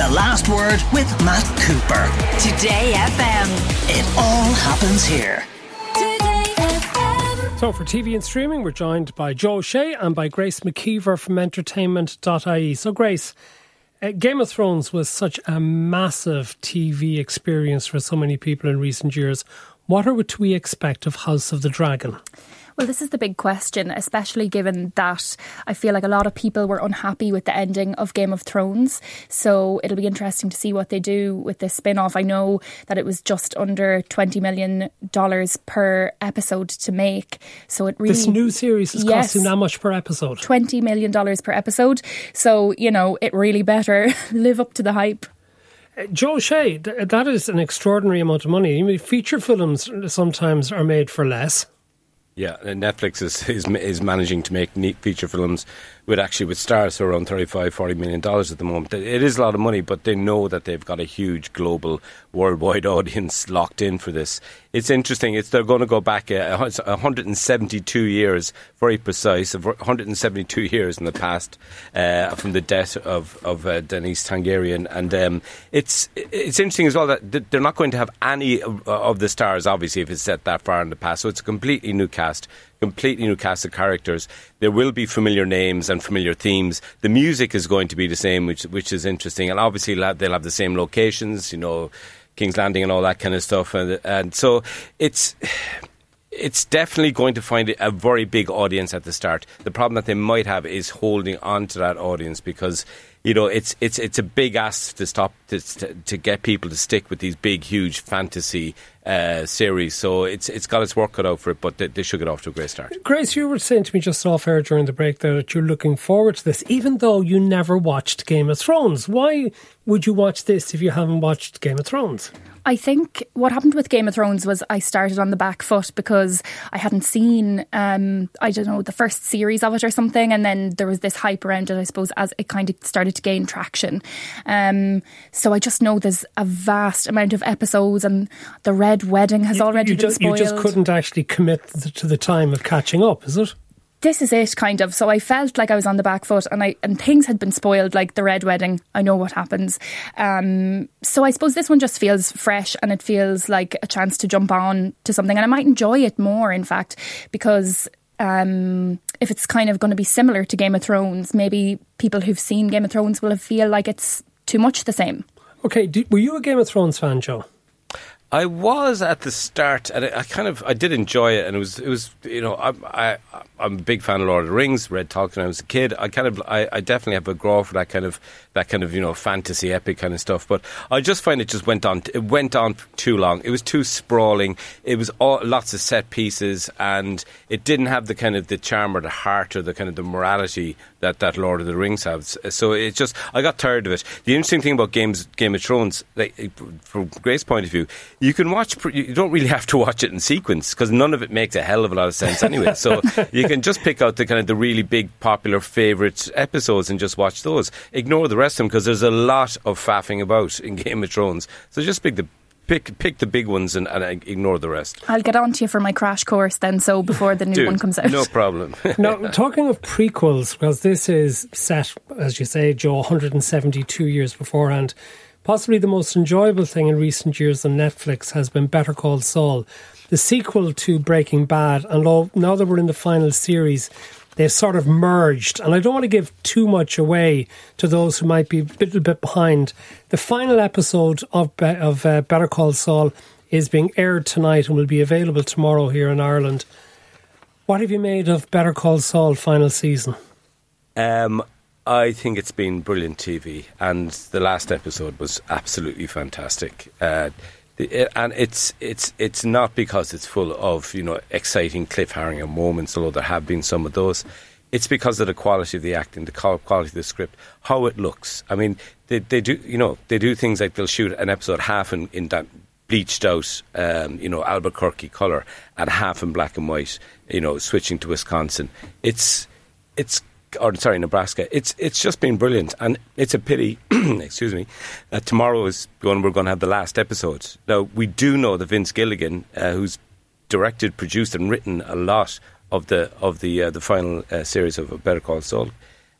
The Last Word with Matt Cooper. Today FM. It all happens here. So, for TV and streaming, we're joined by Joe O'Shea and by Grace McKeever from entertainment.ie. So, Grace, uh, Game of Thrones was such a massive TV experience for so many people in recent years. What are we to expect of House of the Dragon? Well, this is the big question, especially given that I feel like a lot of people were unhappy with the ending of Game of Thrones. So it'll be interesting to see what they do with this spin off. I know that it was just under $20 million per episode to make. So it really. This new series is yes, costing that much per episode? $20 million per episode. So, you know, it really better live up to the hype. Uh, Joe O'Shea, that is an extraordinary amount of money. Feature films sometimes are made for less. Yeah, Netflix is, is is managing to make neat feature films with actually with stars so around 35 40 million dollars at the moment. It is a lot of money but they know that they've got a huge global worldwide audience locked in for this. It's interesting. It's they're going to go back uh, 172 years very precise 172 years in the past uh, from the death of of uh, Daenerys Targaryen. And um, it's it's interesting as well that they're not going to have any of the stars obviously if it's set that far in the past. So it's a completely new cast completely new cast of characters. There will be familiar names and familiar themes. The music is going to be the same, which which is interesting, and obviously they'll have the same locations, you know, King's Landing and all that kind of stuff, and and so it's it's definitely going to find a very big audience at the start. The problem that they might have is holding on to that audience because you know it's it's it's a big ask to stop to, to get people to stick with these big huge fantasy uh, series. So it's it's got its work cut out for it, but they, they, should get off to a great start. Grace, you were saying to me just off air during the break that you're looking forward to this, even though you never watched Game of Thrones. Why would you watch this if you haven't watched Game of Thrones? I think what happened with Game of Thrones was I started on the back foot because I hadn't seen, um, I don't know, the first series of it or something. And then there was this hype around it, I suppose, as it kind of started to gain traction. Um, so I just know there's a vast amount of episodes and the Red Wedding has you, already you been just, spoiled. You just couldn't actually commit to the time of catching up, is it? This is it kind of. So i felt like i was on the back foot and i and things had been spoiled like the red wedding. I know what happens. Um, so i suppose this one just feels fresh and it feels like a chance to jump on to something. And i might enjoy it more in fact because um, if it's kind of going to be similar to game of thrones maybe people who've seen game of thrones will feel like it's too much the same. Okay were you a game of thrones fan joe I was at the start, and I, kind of I did enjoy it, and it was it was you know I, I I'm a big fan of Lord of the Rings, read Tolkien when I was a kid. I kind of I, I definitely have a grow for that kind of that kind of you know fantasy epic kind of stuff. But I just find it just went on it went on too long. It was too sprawling. It was all, lots of set pieces, and it didn't have the kind of the charm or the heart or the kind of the morality that, that Lord of the Rings has. So it just I got tired of it. The interesting thing about games Game of Thrones, like, from Grace's point of view, you can watch. You don't really have to watch it in sequence because none of it makes a hell of a lot of sense anyway. So you can just pick out the kind of the really big popular favourite episodes and just watch those. Ignore the rest of them because there's a lot of faffing about in Game of Thrones. So just pick the pick pick the big ones and, and ignore the rest. I'll get on to you for my crash course then, so before the new Dude, one comes out. No problem. now, talking of prequels, because this is set, as you say, Joe, 172 years beforehand. Possibly the most enjoyable thing in recent years on Netflix has been Better Call Saul, the sequel to Breaking Bad. And now that we're in the final series, they've sort of merged. And I don't want to give too much away to those who might be a little bit behind. The final episode of, of uh, Better Call Saul is being aired tonight and will be available tomorrow here in Ireland. What have you made of Better Call Saul final season? Um, I think it's been brilliant TV, and the last episode was absolutely fantastic. Uh, and it's it's it's not because it's full of you know exciting cliffhanger moments, although there have been some of those. It's because of the quality of the acting, the quality of the script, how it looks. I mean, they they do you know they do things like they'll shoot an episode half in, in that bleached out, um, you know, Albuquerque color, and half in black and white. You know, switching to Wisconsin. It's it's or sorry, Nebraska. It's it's just been brilliant, and it's a pity. excuse me. Tomorrow is when we're going to have the last episode. Now we do know that Vince Gilligan, uh, who's directed, produced, and written a lot of the of the uh, the final uh, series of Better Call Saul,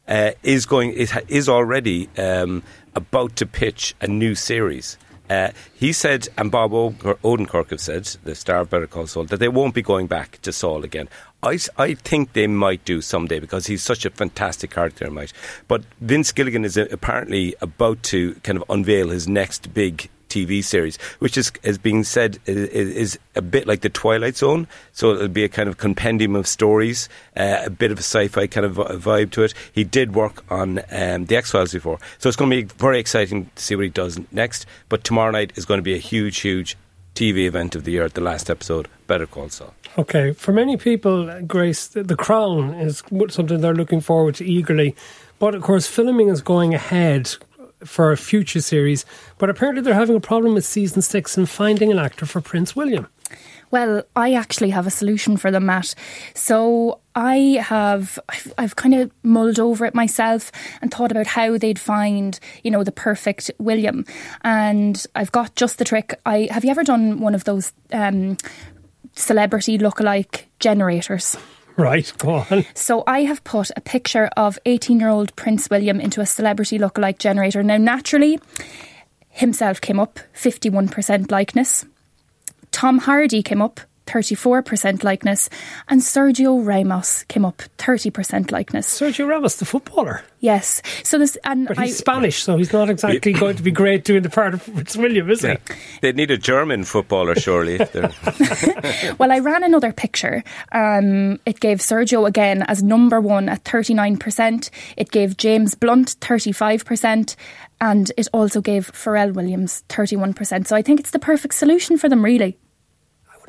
uh, is going is, is already um, about to pitch a new series. Uh, he said, and Bob Odenkirk have said, the star of Better Call Saul, that they won't be going back to Saul again. I, I think they might do someday because he's such a fantastic character, might. But Vince Gilligan is uh, apparently about to kind of unveil his next big TV series, which is, is being said is, is a bit like the Twilight Zone. So it'll be a kind of compendium of stories, uh, a bit of a sci-fi kind of vibe to it. He did work on um, the X Files before, so it's going to be very exciting to see what he does next. But tomorrow night is going to be a huge, huge TV event of the year. at The last episode, Better Call Saul. Okay, for many people, Grace, the, the Crown is something they're looking forward to eagerly. But of course, filming is going ahead for a future series. But apparently, they're having a problem with season six and finding an actor for Prince William. Well, I actually have a solution for them, Matt. So I have, I've, I've kind of mulled over it myself and thought about how they'd find, you know, the perfect William. And I've got just the trick. I have you ever done one of those um, celebrity lookalike generators? Right, go on. So I have put a picture of 18 year old Prince William into a celebrity lookalike generator. Now, naturally, himself came up 51% likeness. Tom Hardy came up 34% likeness. And Sergio Ramos came up 30% likeness. Sergio Ramos, the footballer. Yes. So this, and But I, he's Spanish, so he's not exactly going to be great doing the part of Prince William, is he? They'd need a German footballer, surely. if they're- Well, I ran another picture. Um, it gave Sergio again as number one at 39%. It gave James Blunt 35%. And it also gave Pharrell Williams 31%. So I think it's the perfect solution for them, really.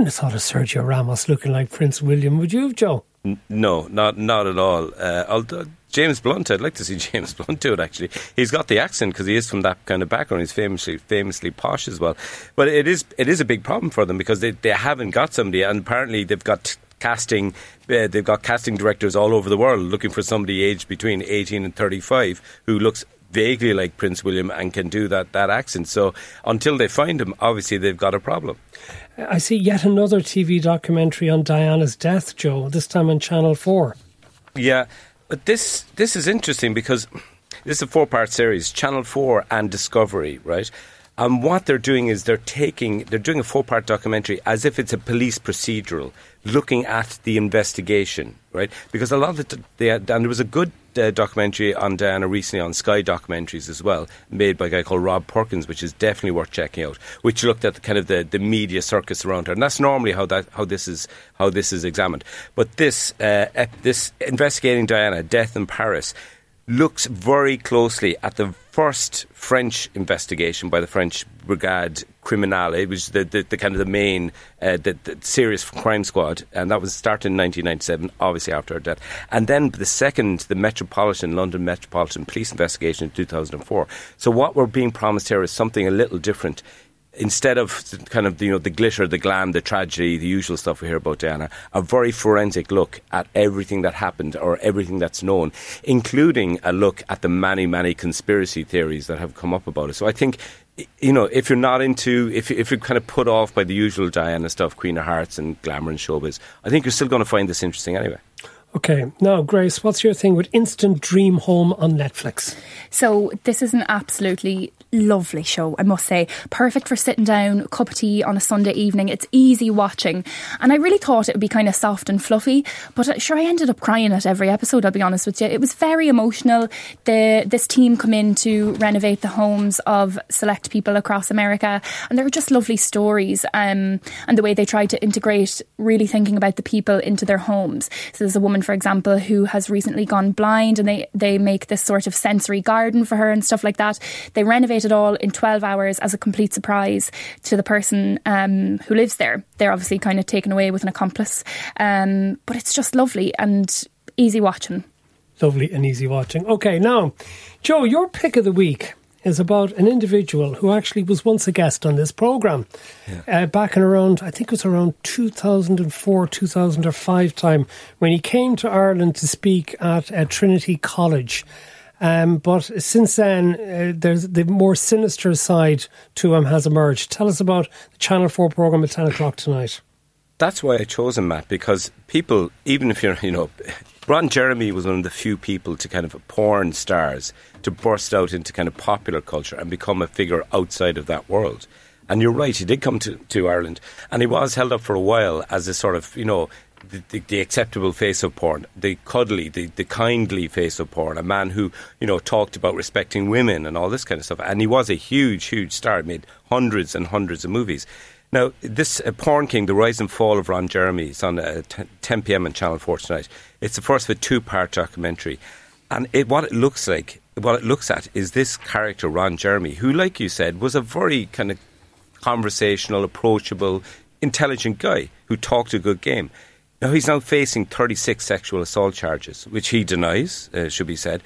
Wouldn't have thought of Sergio Ramos looking like Prince William, would you Joe? No, not not at all. Uh, although James Blunt, I'd like to see James Blunt do it. Actually, he's got the accent because he is from that kind of background. He's famously famously posh as well. But it is it is a big problem for them because they they haven't got somebody, and apparently they've got casting uh, they've got casting directors all over the world looking for somebody aged between 18 and 35 who looks vaguely like Prince William and can do that that accent. So until they find him, obviously they've got a problem. I see yet another TV documentary on Diana's death, Joe, this time on Channel 4. Yeah, but this this is interesting because this is a four part series, Channel Four and Discovery, right? And what they're doing is they're taking they're doing a four part documentary as if it's a police procedural, looking at the investigation, right? Because a lot of the, they had, and there was a good uh, documentary on Diana recently on Sky Documentaries as well, made by a guy called Rob Perkins, which is definitely worth checking out. Which looked at the kind of the, the media circus around her, and that's normally how that how this is how this is examined. But this uh, this investigating Diana death in Paris looks very closely at the first French investigation by the French Brigade Criminelle. which was the, the, the kind of the main, uh, the, the serious crime squad, and that was started in 1997, obviously after her death. And then the second, the Metropolitan, London Metropolitan Police investigation in 2004. So what we're being promised here is something a little different instead of kind of you know the glitter, the glam, the tragedy, the usual stuff we hear about Diana, a very forensic look at everything that happened or everything that's known, including a look at the many many conspiracy theories that have come up about it. So I think. You know, if you're not into, if, if you're kind of put off by the usual Diana stuff, Queen of Hearts and glamour and showbiz, I think you're still going to find this interesting anyway. Okay, now, Grace, what's your thing with Instant Dream Home on Netflix? So this is an absolutely lovely show, I must say. Perfect for sitting down, cup of tea on a Sunday evening. It's easy watching. And I really thought it would be kind of soft and fluffy, but sure I ended up crying at every episode, I'll be honest with you. It was very emotional. The this team come in to renovate the homes of select people across America and they're just lovely stories. Um, and the way they try to integrate really thinking about the people into their homes. So there's a woman, for example, who has recently gone blind and they, they make this sort of sensory garden for her and stuff like that. They renovate it all in 12 hours as a complete surprise to the person um, who lives there. They're obviously kind of taken away with an accomplice. Um, but it's just lovely and easy watching. Lovely and easy watching. Okay, now, Joe, your pick of the week is about an individual who actually was once a guest on this program uh, back in around, I think it was around 2004, 2005 time when he came to Ireland to speak at uh, Trinity College. Um, but since then, uh, there's the more sinister side to him has emerged. Tell us about the Channel 4 program at 10 o'clock tonight. That's why I chose him, Matt, because people, even if you're, you know, Ron Jeremy was one of the few people to kind of porn stars to burst out into kind of popular culture and become a figure outside of that world. And you're right, he did come to, to Ireland and he was held up for a while as a sort of, you know, the, the, the, acceptable face of porn, the cuddly, the, the kindly face of porn, a man who, you know, talked about respecting women and all this kind of stuff. And he was a huge, huge star, made hundreds and hundreds of movies. Now, this uh, Porn King, The Rise and Fall of Ron Jeremy, is on uh, t- 10 pm on Channel 4 tonight. It's the first of a two part documentary. And it, what it looks like, what it looks at is this character, Ron Jeremy, who, like you said, was a very kind of conversational, approachable, intelligent guy who talked a good game. Now, he's now facing 36 sexual assault charges, which he denies, uh, should be said.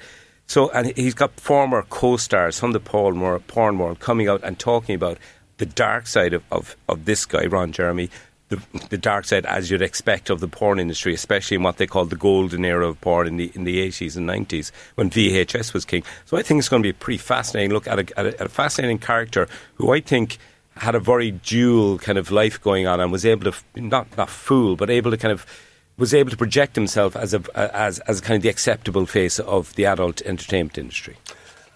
So, and he's got former co stars from the porn world coming out and talking about the dark side of, of, of this guy, Ron Jeremy, the, the dark side, as you'd expect, of the porn industry, especially in what they call the golden era of porn in the in the eighties and nineties when VHS was king. So I think it's going to be a pretty fascinating look at a, at a, a fascinating character who I think had a very dual kind of life going on and was able to not not fool, but able to kind of was able to project himself as a as as kind of the acceptable face of the adult entertainment industry.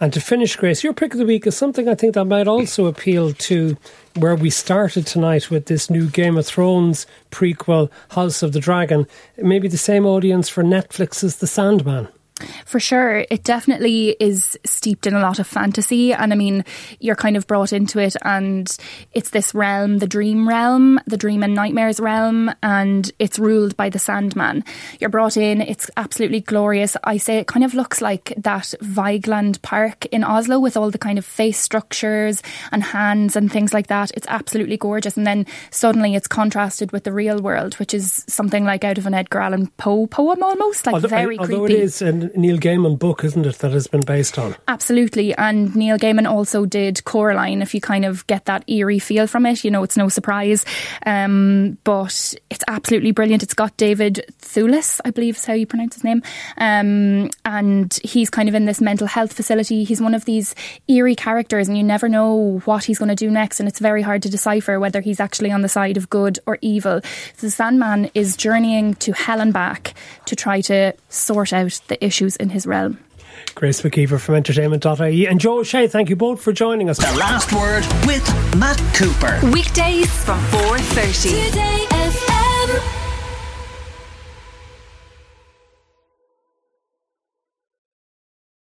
And to finish, Grace, your pick of the week is something I think that might also appeal to where we started tonight with this new Game of Thrones prequel, House of the Dragon. Maybe the same audience for Netflix's The Sandman. For sure. It definitely is steeped in a lot of fantasy. And I mean, you're kind of brought into it, and it's this realm, the dream realm, the dream and nightmares realm, and it's ruled by the Sandman. You're brought in, it's absolutely glorious. I say it kind of looks like that Vigeland Park in Oslo with all the kind of face structures and hands and things like that. It's absolutely gorgeous. And then suddenly it's contrasted with the real world, which is something like out of an Edgar Allan Poe poem almost, like although, very I, creepy. Although it is, and Neil Gaiman book, isn't it, that has been based on? Absolutely. And Neil Gaiman also did Coraline, if you kind of get that eerie feel from it. You know, it's no surprise. Um, but it's absolutely brilliant. It's got David Thewlis, I believe is how you pronounce his name. Um, and he's kind of in this mental health facility. He's one of these eerie characters, and you never know what he's going to do next. And it's very hard to decipher whether he's actually on the side of good or evil. So the Sandman is journeying to hell and back to try to sort out the issue issues in his realm. Grace McKeever from entertainment.ie and Joe O'Shea, thank you both for joining us. The last word with Matt Cooper. Weekdays from 4.30. Today FM.